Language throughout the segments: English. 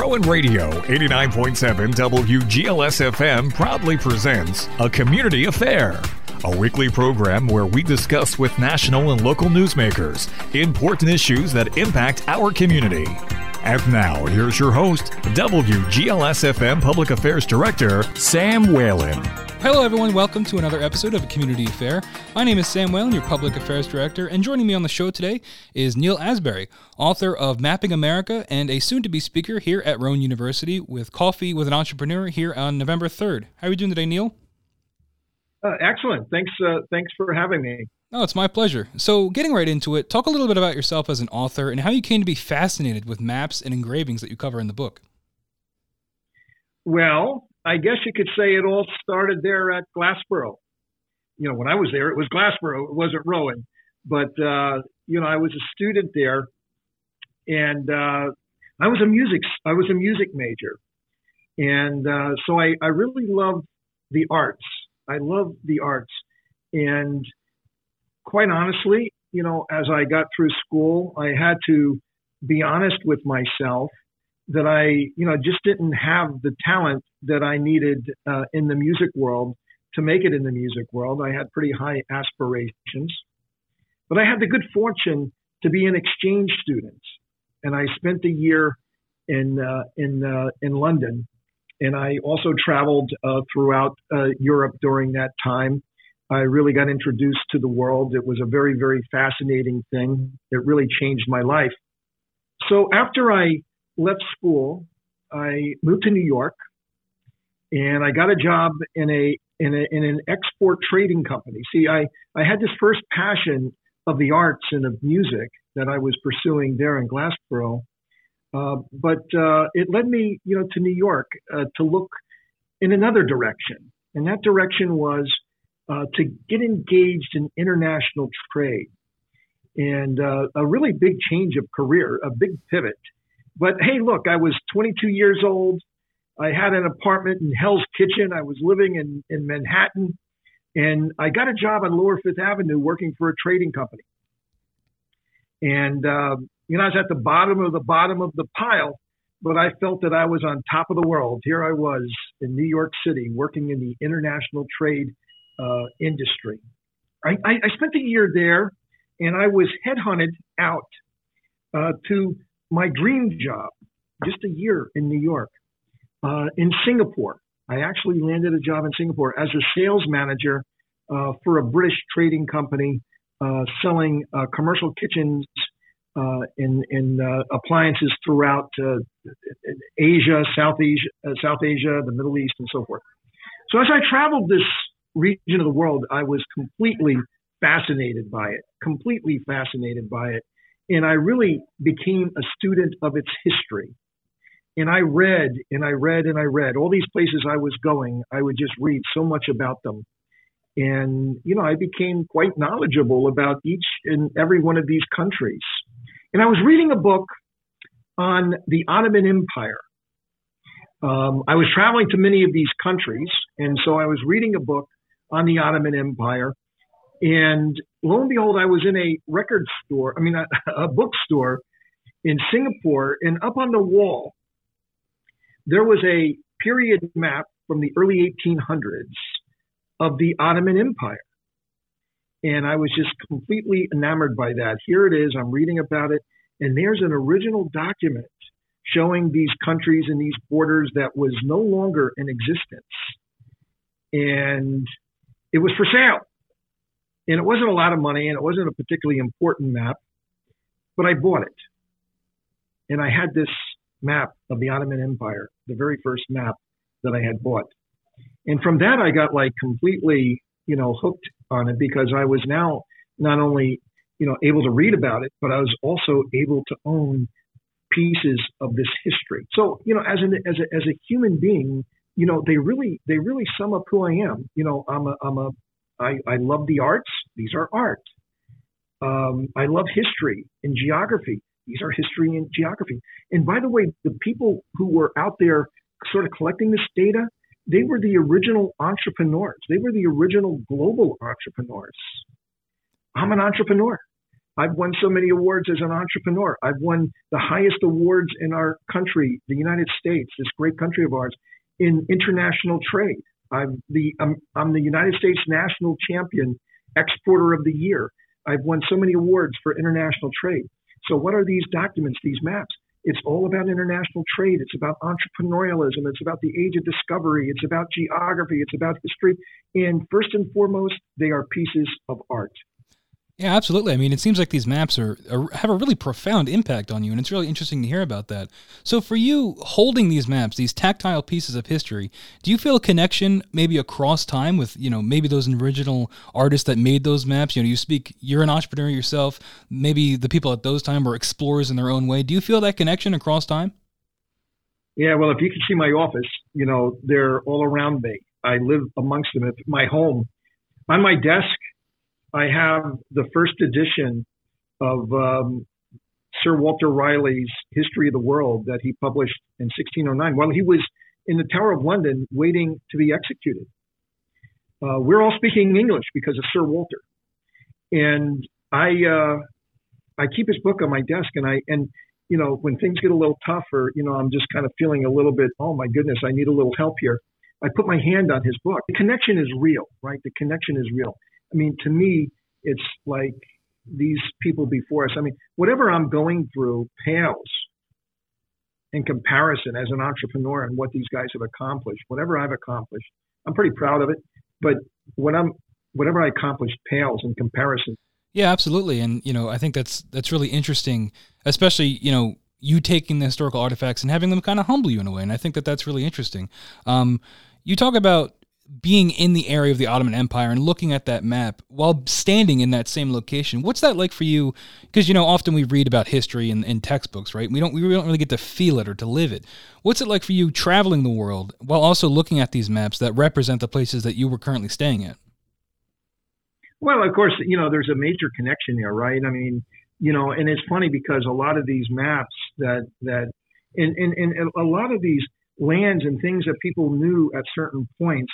Rowan Radio 89.7 WGLS FM proudly presents A Community Affair, a weekly program where we discuss with national and local newsmakers important issues that impact our community. And now, here's your host, WGLS FM Public Affairs Director, Sam Whalen. Hello, everyone. Welcome to another episode of Community Affair. My name is Sam Whalen, your Public Affairs Director, and joining me on the show today is Neil Asbury, author of Mapping America and a soon to be speaker here at Rowan University with Coffee with an Entrepreneur here on November 3rd. How are you doing today, Neil? Uh, excellent. Thanks. Uh, thanks for having me. Oh, it's my pleasure. So, getting right into it, talk a little bit about yourself as an author and how you came to be fascinated with maps and engravings that you cover in the book. Well, I guess you could say it all started there at Glassboro. You know, when I was there, it was Glassboro. It wasn't Rowan, but uh, you know, I was a student there, and uh, I was a music I was a music major, and uh, so I I really loved the arts. I love the arts, and quite honestly, you know, as I got through school, I had to be honest with myself that I, you know, just didn't have the talent that I needed uh, in the music world to make it in the music world. I had pretty high aspirations, but I had the good fortune to be an exchange student, and I spent a year in uh, in uh, in London, and I also traveled uh, throughout uh, Europe during that time. I really got introduced to the world. It was a very very fascinating thing. It really changed my life. So after I left school, I moved to New York, and I got a job in a in, a, in an export trading company. See, I I had this first passion of the arts and of music that I was pursuing there in Glassboro, uh, but uh, it led me, you know, to New York uh, to look in another direction, and that direction was uh, to get engaged in international trade, and uh, a really big change of career, a big pivot. But hey, look, I was 22 years old. I had an apartment in Hell's Kitchen. I was living in, in Manhattan. And I got a job on Lower Fifth Avenue working for a trading company. And, uh, you know, I was at the bottom of the bottom of the pile, but I felt that I was on top of the world. Here I was in New York City working in the international trade uh, industry. I, I, I spent a year there and I was headhunted out uh, to my dream job, just a year in New York, uh, in Singapore. I actually landed a job in Singapore as a sales manager uh, for a British trading company uh, selling uh, commercial kitchens uh, in, in uh, appliances throughout Asia, South Asia, South Asia, the Middle East, and so forth. So as I traveled this region of the world, I was completely fascinated by it, completely fascinated by it and I really became a student of its history. And I read and I read and I read all these places I was going. I would just read so much about them. And, you know, I became quite knowledgeable about each and every one of these countries. And I was reading a book on the Ottoman Empire. Um, I was traveling to many of these countries, and so I was reading a book on the Ottoman Empire. And lo and behold, I was in a record store, I mean, a, a bookstore in Singapore, and up on the wall, there was a period map from the early 1800s of the Ottoman Empire. And I was just completely enamored by that. Here it is, I'm reading about it, and there's an original document showing these countries and these borders that was no longer in existence. And it was for sale. And it wasn't a lot of money and it wasn't a particularly important map, but I bought it. And I had this map of the Ottoman Empire, the very first map that I had bought. And from that, I got like completely, you know, hooked on it because I was now not only, you know, able to read about it, but I was also able to own pieces of this history. So, you know, as an as a as a human being, you know, they really they really sum up who I am. You know, I'm a I'm a I, I love the arts. These are art. Um, I love history and geography. These are history and geography. And by the way, the people who were out there sort of collecting this data, they were the original entrepreneurs. They were the original global entrepreneurs. I'm an entrepreneur. I've won so many awards as an entrepreneur. I've won the highest awards in our country, the United States, this great country of ours, in international trade. I'm the I'm, I'm the United States national champion exporter of the year. I've won so many awards for international trade. So what are these documents, these maps? It's all about international trade. It's about entrepreneurialism. It's about the age of discovery. It's about geography. It's about history. And first and foremost, they are pieces of art. Yeah, absolutely. I mean, it seems like these maps are, are, have a really profound impact on you, and it's really interesting to hear about that. So, for you, holding these maps, these tactile pieces of history, do you feel a connection maybe across time with you know maybe those original artists that made those maps? You know, you speak, you're an entrepreneur yourself. Maybe the people at those time were explorers in their own way. Do you feel that connection across time? Yeah, well, if you can see my office, you know they're all around me. I live amongst them. At my home, on my desk I have the first edition of um, Sir Walter Raleigh's History of the World that he published in 1609 while he was in the Tower of London waiting to be executed. Uh, we're all speaking English because of Sir Walter, and I uh, I keep his book on my desk, and I and you know when things get a little tougher, you know I'm just kind of feeling a little bit, oh my goodness, I need a little help here. I put my hand on his book. The connection is real, right? The connection is real. I mean, to me, it's like these people before us. I mean, whatever I'm going through pales in comparison as an entrepreneur and what these guys have accomplished. Whatever I've accomplished, I'm pretty proud of it. But what I'm, whatever I accomplished pales in comparison. Yeah, absolutely. And you know, I think that's that's really interesting, especially you know you taking the historical artifacts and having them kind of humble you in a way. And I think that that's really interesting. Um, you talk about being in the area of the Ottoman Empire and looking at that map while standing in that same location. What's that like for you? Because you know, often we read about history in, in textbooks, right? We don't we don't really get to feel it or to live it. What's it like for you traveling the world while also looking at these maps that represent the places that you were currently staying at? Well, of course, you know, there's a major connection there, right? I mean, you know, and it's funny because a lot of these maps that that and, and, and a lot of these lands and things that people knew at certain points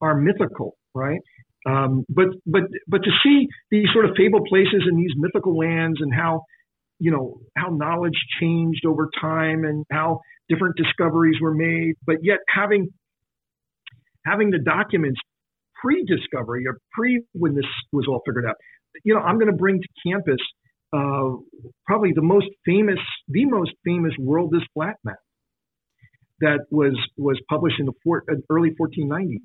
are mythical, right? Um, but but but to see these sort of fabled places in these mythical lands and how you know how knowledge changed over time and how different discoveries were made, but yet having having the documents pre-discovery or pre when this was all figured out. You know, I'm going to bring to campus uh, probably the most famous, the most famous world is flat map that was was published in the four, uh, early 1490s.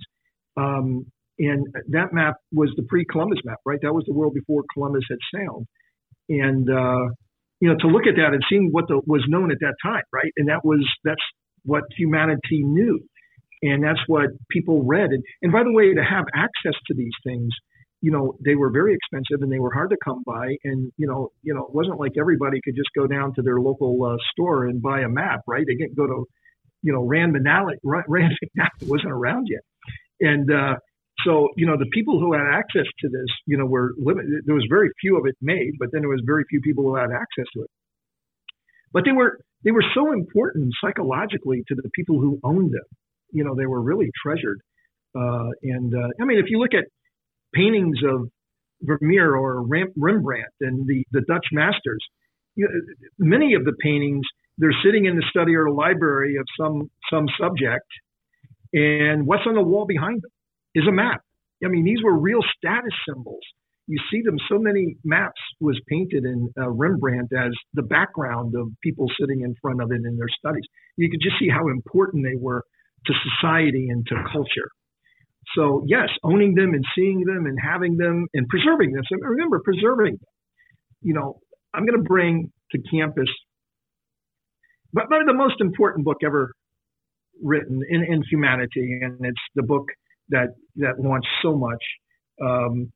Um, and that map was the pre-Columbus map, right? That was the world before Columbus had sailed. And uh, you know, to look at that and seeing what the, was known at that time, right? And that was that's what humanity knew, and that's what people read. And, and by the way, to have access to these things, you know, they were very expensive and they were hard to come by. And you know, you know, it wasn't like everybody could just go down to their local uh, store and buy a map, right? They didn't go to, you know, Rand McNally. Rand McNally wasn't around yet. And uh, so, you know, the people who had access to this, you know, were limited. There was very few of it made, but then there was very few people who had access to it. But they were they were so important psychologically to the people who owned them. You know, they were really treasured. Uh, and uh, I mean, if you look at paintings of Vermeer or Rembrandt and the, the Dutch masters, you know, many of the paintings they're sitting in the study or library of some some subject, and what's on the wall behind them is a map. I mean, these were real status symbols. You see them, so many maps was painted in uh, Rembrandt as the background of people sitting in front of it in their studies. You could just see how important they were to society and to culture. So, yes, owning them and seeing them and having them and preserving them. So remember, preserving them. You know, I'm going to bring to campus, but, but the most important book ever written in, in humanity, and it's the book that that launched so much. Um,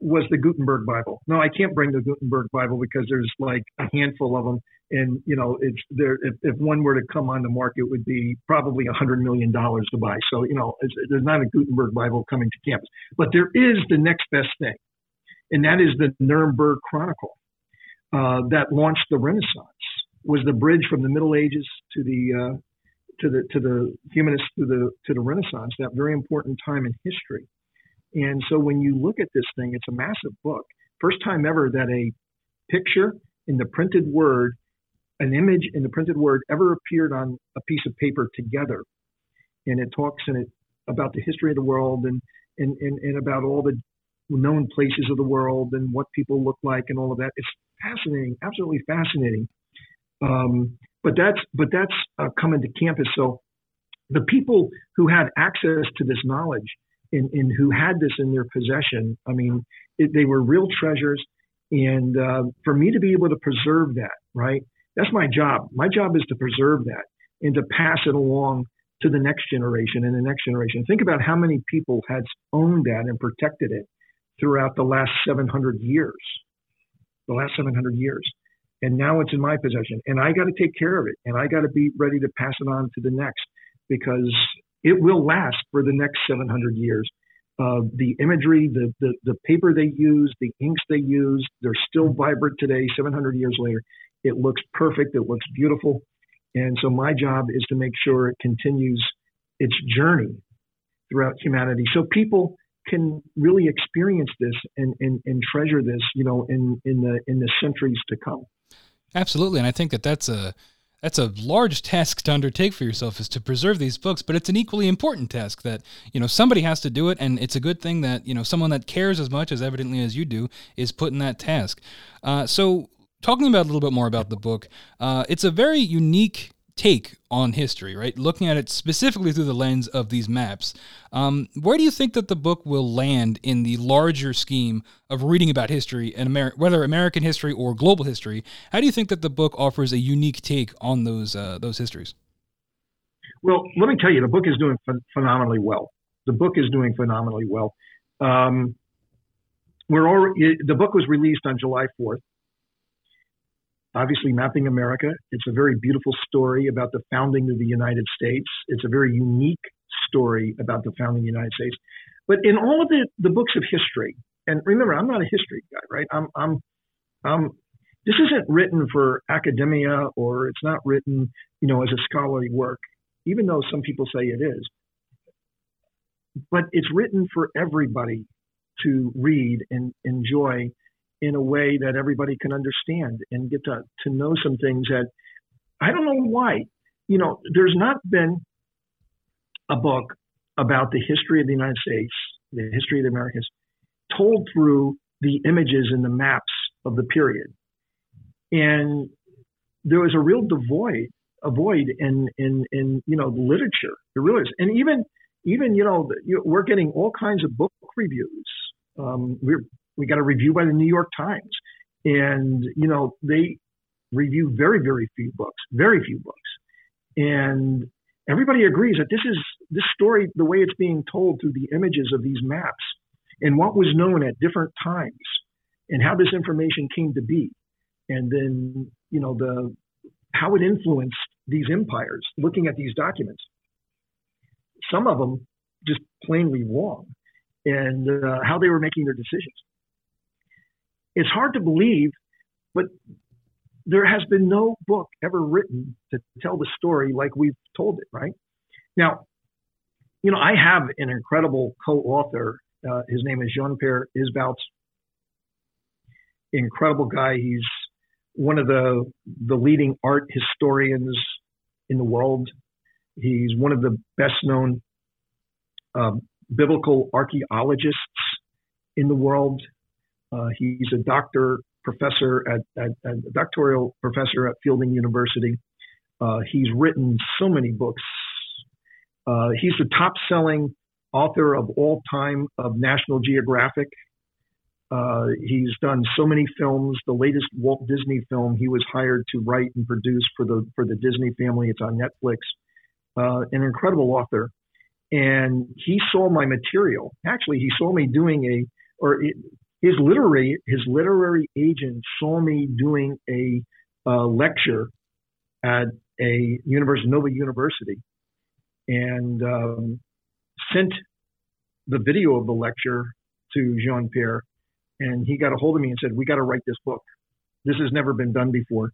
was the Gutenberg Bible. No, I can't bring the Gutenberg Bible because there's like a handful of them, and you know, it's there. If, if one were to come on the market, it would be probably a hundred million dollars to buy. So you know, there's not a Gutenberg Bible coming to campus, but there is the next best thing, and that is the Nuremberg Chronicle uh, that launched the Renaissance. Was the bridge from the Middle Ages to the uh, to the to the humanists to the to the Renaissance, that very important time in history. And so when you look at this thing, it's a massive book. First time ever that a picture in the printed word, an image in the printed word ever appeared on a piece of paper together. And it talks in it about the history of the world and, and, and, and about all the known places of the world and what people look like and all of that. It's fascinating, absolutely fascinating. Um, but that's but that's uh, coming to campus. So the people who had access to this knowledge and, and who had this in their possession, I mean, it, they were real treasures. And uh, for me to be able to preserve that, right? That's my job. My job is to preserve that and to pass it along to the next generation and the next generation. Think about how many people had owned that and protected it throughout the last 700 years. The last 700 years. And now it's in my possession. And I got to take care of it. And I got to be ready to pass it on to the next because it will last for the next 700 years. Uh, the imagery, the, the, the paper they use, the inks they use, they're still vibrant today, 700 years later. It looks perfect. It looks beautiful. And so my job is to make sure it continues its journey throughout humanity. So people can really experience this and, and, and treasure this, you know, in, in the in the centuries to come. Absolutely. And I think that that's a that's a large task to undertake for yourself is to preserve these books but it's an equally important task that you know somebody has to do it and it's a good thing that you know someone that cares as much as evidently as you do is put in that task uh, so talking about a little bit more about the book uh, it's a very unique take on history, right? Looking at it specifically through the lens of these maps. Um, where do you think that the book will land in the larger scheme of reading about history and whether American history or global history? How do you think that the book offers a unique take on those uh, those histories? Well, let me tell you, the book is doing ph- phenomenally well. The book is doing phenomenally well. Um, we're already, the book was released on July 4th obviously mapping America. It's a very beautiful story about the founding of the United States. It's a very unique story about the founding of the United States. But in all of the, the books of history, and remember, I'm not a history guy, right? I'm, I'm, I'm, this isn't written for academia or it's not written, you know, as a scholarly work, even though some people say it is. But it's written for everybody to read and enjoy in a way that everybody can understand and get to, to know some things that I don't know why. You know, there's not been a book about the history of the United States, the history of the Americas, told through the images and the maps of the period. And there was a real devoid, a void in, in, in you know, literature. There really is. And even, even, you know, we're getting all kinds of book reviews. Um, we're we got a review by the New York Times, and you know they review very very few books, very few books, and everybody agrees that this is this story the way it's being told through the images of these maps and what was known at different times and how this information came to be, and then you know the how it influenced these empires. Looking at these documents, some of them just plainly wrong, and uh, how they were making their decisions it's hard to believe, but there has been no book ever written to tell the story like we've told it, right? Now, you know, I have an incredible co-author. Uh, his name is Jean-Pierre Isbouts. Incredible guy. He's one of the the leading art historians in the world. He's one of the best known uh, biblical archaeologists in the world. Uh, he's a doctor professor at, at, at, a doctoral professor at Fielding University. Uh, he's written so many books. Uh, he's the top selling author of all time of National Geographic. Uh, he's done so many films. The latest Walt Disney film he was hired to write and produce for the for the Disney family. It's on Netflix. Uh, an incredible author, and he saw my material. Actually, he saw me doing a or his literary his literary agent saw me doing a uh, lecture at a university, Nova University, and um, sent the video of the lecture to Jean Pierre, and he got a hold of me and said, "We got to write this book. This has never been done before.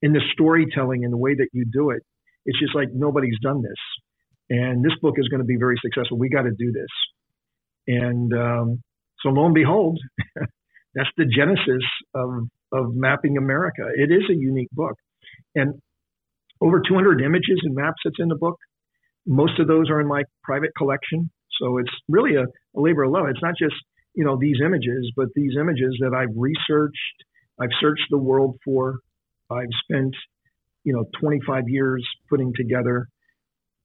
In the storytelling and the way that you do it, it's just like nobody's done this, and this book is going to be very successful. We got to do this." And um, so lo and behold, that's the genesis of of mapping America. It is a unique book, and over 200 images and maps that's in the book. Most of those are in my private collection, so it's really a, a labor of love. It's not just you know these images, but these images that I've researched, I've searched the world for, I've spent you know 25 years putting together,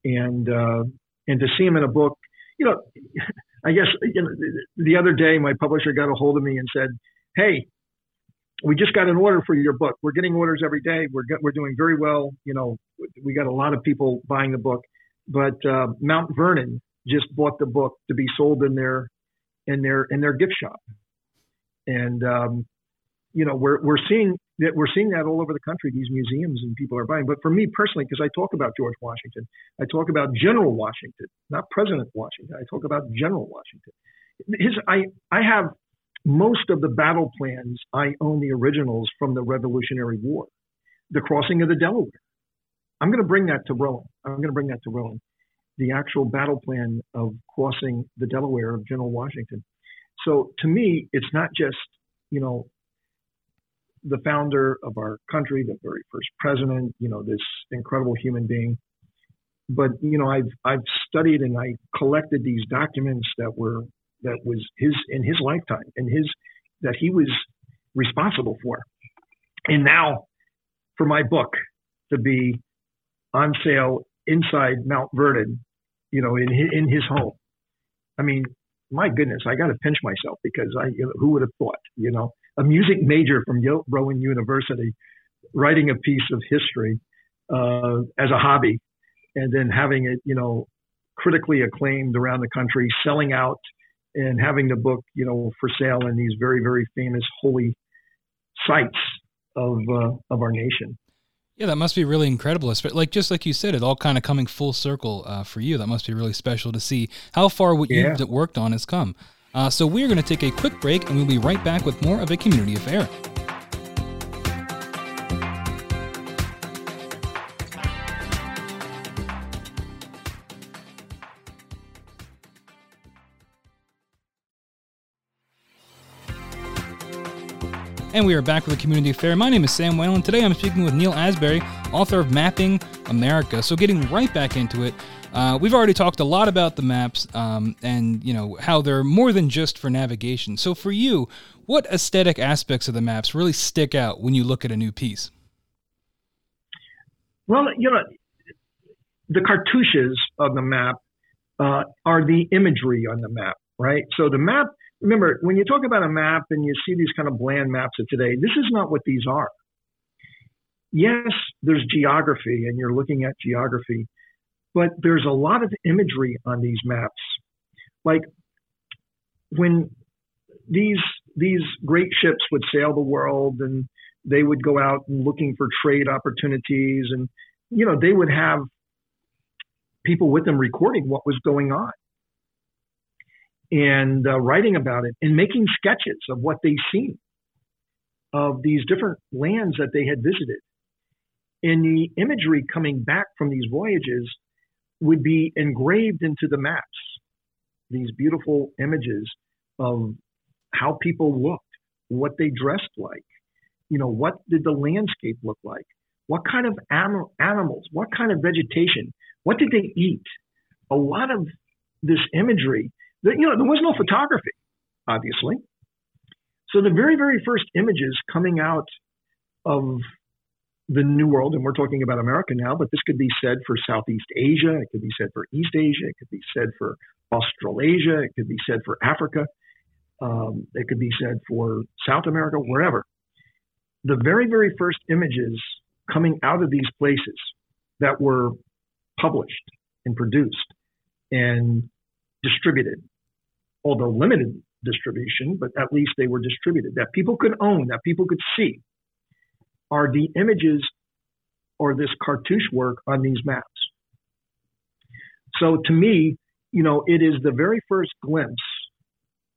and uh, and to see them in a book, you know, I guess you know, the other day my publisher got a hold of me and said, "Hey, we just got an order for your book. We're getting orders every day. We're we're doing very well. You know, we got a lot of people buying the book, but uh, Mount Vernon just bought the book to be sold in their in their in their gift shop, and um, you know we're we're seeing that we're seeing that all over the country. These museums and people are buying. But for me personally, because I talk about George Washington, I talk about General Washington, not President Washington. I talk about General Washington. His I I have most of the battle plans. I own the originals from the Revolutionary War, the crossing of the Delaware. I'm going to bring that to Rowan. I'm going to bring that to Rowan. The actual battle plan of crossing the Delaware of General Washington. So to me, it's not just you know the founder of our country, the very first president, you know, this incredible human being. But you know, I've I've studied and I collected these documents that were that was his in his lifetime and his that he was responsible for. And now for my book to be on sale inside Mount Vernon, you know, in in his home. I mean, my goodness, I got to pinch myself because I, you know, who would have thought, you know, a music major from Rowan University, writing a piece of history uh, as a hobby, and then having it, you know, critically acclaimed around the country, selling out, and having the book, you know, for sale in these very, very famous holy sites of uh, of our nation. Yeah, that must be really incredible. Like just like you said, it all kind of coming full circle uh, for you. That must be really special to see how far what yeah. you've worked on has come. Uh, so we're going to take a quick break and we'll be right back with more of a community affair. And we are back with the Community Affair. My name is Sam Whalen. And today I'm speaking with Neil Asbury, author of Mapping America. So, getting right back into it, uh, we've already talked a lot about the maps um, and you know how they're more than just for navigation. So, for you, what aesthetic aspects of the maps really stick out when you look at a new piece? Well, you know, the cartouches of the map uh, are the imagery on the map, right? So the map remember, when you talk about a map and you see these kind of bland maps of today, this is not what these are. Yes, there's geography and you're looking at geography, but there's a lot of imagery on these maps. Like when these these great ships would sail the world and they would go out and looking for trade opportunities and you know they would have people with them recording what was going on and uh, writing about it and making sketches of what they seen of these different lands that they had visited. And the imagery coming back from these voyages would be engraved into the maps, these beautiful images of how people looked, what they dressed like, you know, what did the landscape look like, what kind of anim- animals, what kind of vegetation, what did they eat. A lot of this imagery that, you know, there was no photography, obviously. So the very, very first images coming out of the New World, and we're talking about America now, but this could be said for Southeast Asia, it could be said for East Asia, it could be said for Australasia, it could be said for Africa, um, it could be said for South America, wherever. The very, very first images coming out of these places that were published and produced and distributed, although limited distribution, but at least they were distributed, that people could own, that people could see, are the images or this cartouche work on these maps. So to me, you know, it is the very first glimpse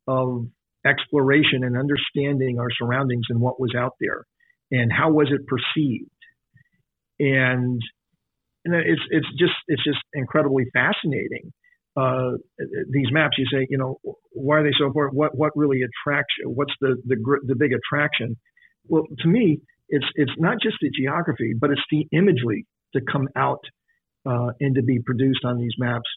of exploration and understanding our surroundings and what was out there and how was it perceived. And, and it's it's just it's just incredibly fascinating uh, these maps, you say, you know, why are they so important? What what really attracts? What's the the the big attraction? Well, to me, it's it's not just the geography, but it's the imagery to come out uh, and to be produced on these maps.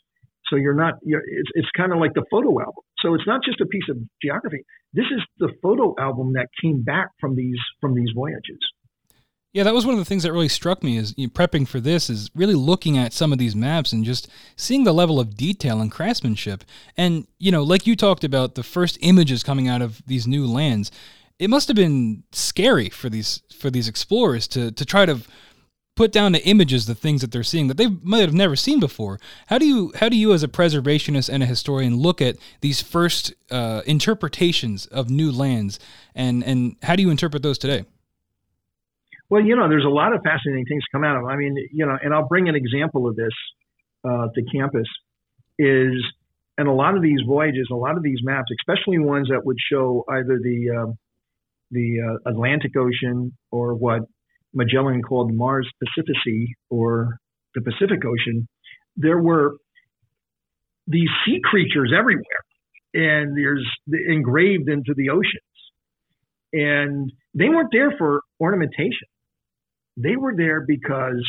So you're not, you're, it's, it's kind of like the photo album. So it's not just a piece of geography. This is the photo album that came back from these from these voyages. Yeah, that was one of the things that really struck me is you know, prepping for this is really looking at some of these maps and just seeing the level of detail and craftsmanship. And you know, like you talked about the first images coming out of these new lands, it must have been scary for these for these explorers to to try to put down the images the things that they're seeing that they might have never seen before. How do you how do you as a preservationist and a historian look at these first uh, interpretations of new lands? And and how do you interpret those today? Well you know there's a lot of fascinating things come out of i mean you know and i'll bring an example of this uh, to campus is and a lot of these voyages a lot of these maps especially ones that would show either the uh, the uh, Atlantic Ocean or what Magellan called Mars Pacifici or the Pacific Ocean, there were these sea creatures everywhere, and there's engraved into the oceans, and they weren't there for ornamentation. They were there because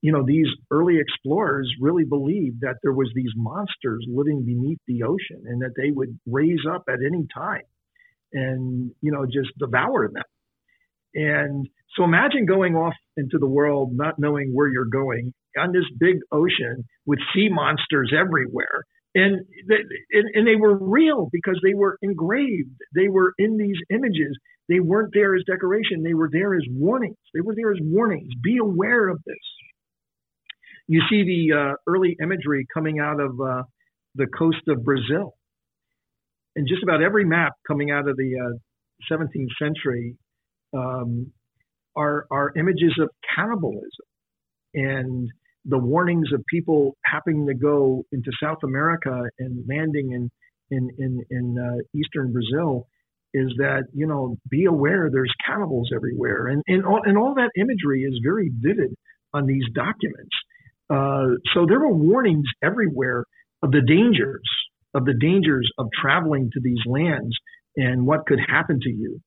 you know these early explorers really believed that there was these monsters living beneath the ocean and that they would raise up at any time and you know just devour them. And so imagine going off into the world not knowing where you're going on this big ocean with sea monsters everywhere. And they, and, and they were real because they were engraved. They were in these images. They weren't there as decoration. They were there as warnings. They were there as warnings. Be aware of this. You see the uh, early imagery coming out of uh, the coast of brazil and just about every map coming out of the uh, 17th century um, are, are images of cannibalism and the warnings of people happening to go into South America and landing in in in, in uh, eastern Brazil is that you know be aware there's cannibals everywhere and and all, and all that imagery is very vivid on these documents. Uh, so there were warnings everywhere of the dangers of the dangers of traveling to these lands and what could happen to you.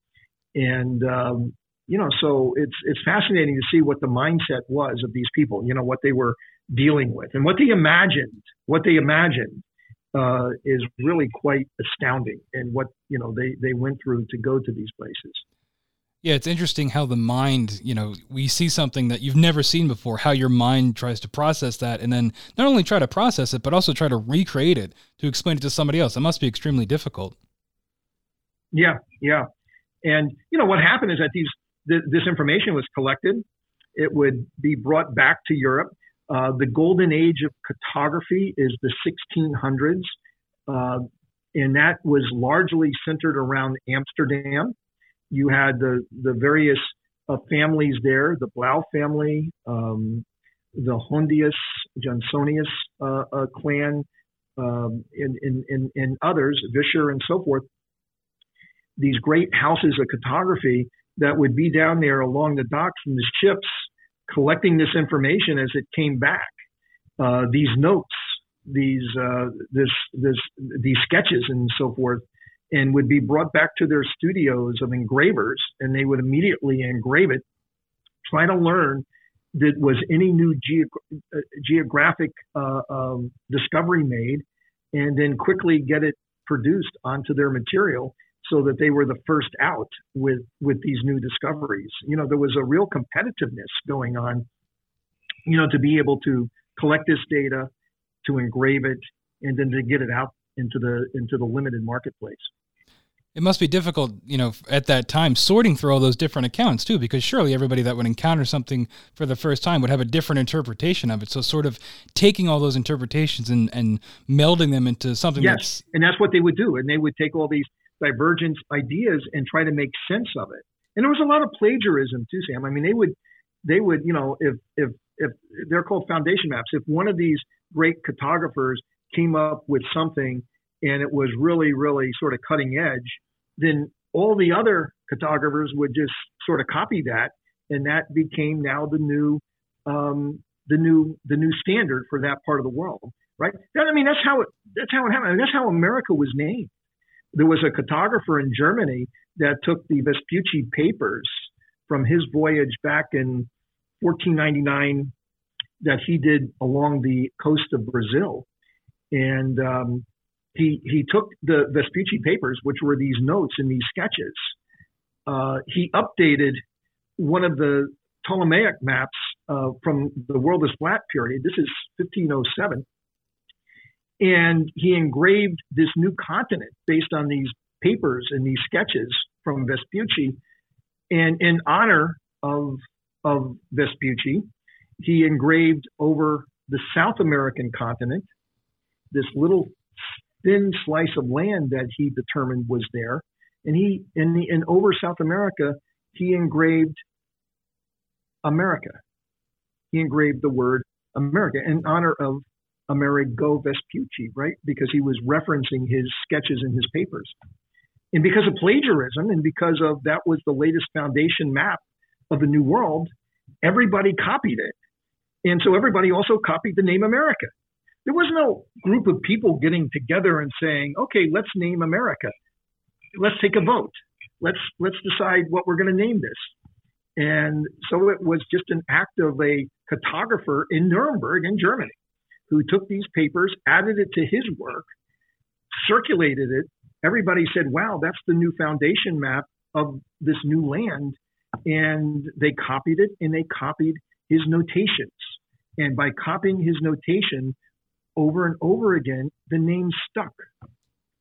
And um, you know, so it's it's fascinating to see what the mindset was of these people. You know, what they were dealing with and what they imagined. What they imagined uh, is really quite astounding, and what you know they they went through to go to these places. Yeah, it's interesting how the mind, you know, we see something that you've never seen before, how your mind tries to process that and then not only try to process it, but also try to recreate it to explain it to somebody else. It must be extremely difficult. Yeah, yeah. And, you know, what happened is that these th- this information was collected. It would be brought back to Europe. Uh, the golden age of cartography is the 1600s, uh, and that was largely centered around Amsterdam you had the the various uh, families there, the Blaeu family, um, the Hondius, Janssonius uh, uh, clan, um, and, and, and, and, others, Visscher and so forth. These great houses of cartography that would be down there along the docks and the ships, collecting this information as it came back. Uh, these notes, these uh, this this these sketches and so forth and would be brought back to their studios of engravers and they would immediately engrave it, try to learn that was any new uh, geographic uh, um, discovery made, and then quickly get it produced onto their material so that they were the first out with with these new discoveries. You know, there was a real competitiveness going on. You know, to be able to collect this data, to engrave it, and then to get it out into the into the limited marketplace. It must be difficult, you know, at that time sorting through all those different accounts too, because surely everybody that would encounter something for the first time would have a different interpretation of it. So, sort of taking all those interpretations and, and melding them into something. Yes, that's... and that's what they would do, and they would take all these divergent ideas and try to make sense of it. And there was a lot of plagiarism too, Sam. I mean, they would, they would, you know, if if if they're called foundation maps, if one of these great cartographers came up with something and it was really, really sort of cutting edge, then all the other cartographers would just sort of copy that, and that became now the new, um, the new, the new standard for that part of the world, right? That, I mean, that's how it, that's how it happened. I mean, that's how America was named. There was a cartographer in Germany that took the Vespucci papers from his voyage back in 1499 that he did along the coast of Brazil. And um, he, he took the Vespucci papers, which were these notes and these sketches. Uh, he updated one of the Ptolemaic maps uh, from the world is flat period. This is 1507. And he engraved this new continent based on these papers and these sketches from Vespucci. And in honor of, of Vespucci, he engraved over the South American continent this little thin slice of land that he determined was there. And he, in, the, over South America, he engraved America. He engraved the word America in honor of Amerigo Vespucci, right? Because he was referencing his sketches in his papers. And because of plagiarism and because of that was the latest foundation map of the New World, everybody copied it. And so everybody also copied the name America. There was no group of people getting together and saying, okay, let's name America. Let's take a vote. Let's let's decide what we're going to name this. And so it was just an act of a cartographer in Nuremberg in Germany who took these papers, added it to his work, circulated it. Everybody said, wow, that's the new foundation map of this new land. And they copied it and they copied his notations. And by copying his notation over and over again, the name stuck.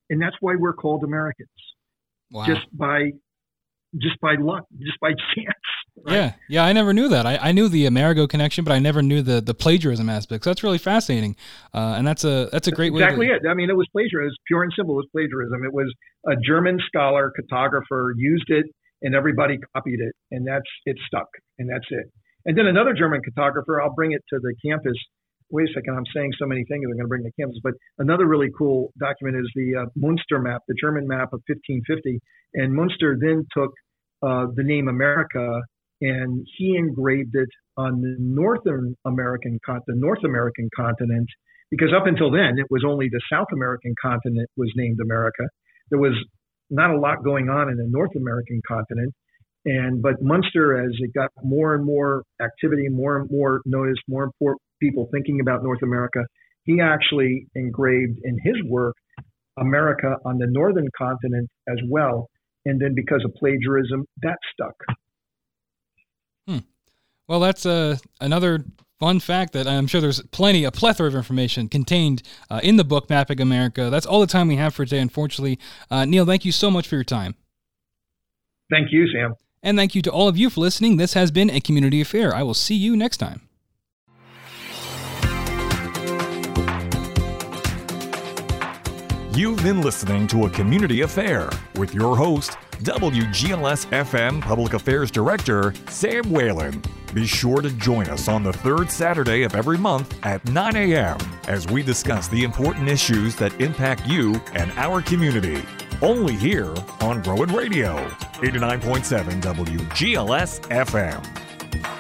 And that's why we're called Americans. Wow. Just by just by luck, just by chance. Right? Yeah, yeah, I never knew that. I, I knew the Amerigo connection, but I never knew the the plagiarism aspect. So that's really fascinating, uh, and that's a that's a great that's exactly way. Exactly it. I mean, it was plagiarism. It was pure and simple. It was plagiarism. It was a German scholar, cartographer used it, and everybody copied it, and that's it stuck, and that's it. And then another German cartographer, I'll bring it to the campus. Wait a second, I'm saying so many things I'm going to bring the campus. But another really cool document is the uh, Munster map, the German map of 1550. And Munster then took uh, the name America and he engraved it on the Northern American the North American continent, because up until then it was only the South American continent was named America. There was not a lot going on in the North American continent, and but Munster, as it got more and more activity, more and more notice, more more people thinking about North America, he actually engraved in his work America on the northern continent as well. And then because of plagiarism, that stuck. Hmm. Well, that's uh, another fun fact that I'm sure there's plenty, a plethora of information contained uh, in the book Mapping America. That's all the time we have for today, unfortunately. Uh, Neil, thank you so much for your time. Thank you, Sam. And thank you to all of you for listening. This has been a community affair. I will see you next time. You've been listening to A Community Affair with your host, WGLS FM Public Affairs Director Sam Whalen. Be sure to join us on the third Saturday of every month at 9 a.m. as we discuss the important issues that impact you and our community. Only here on Rowan Radio, 89.7 WGLS FM.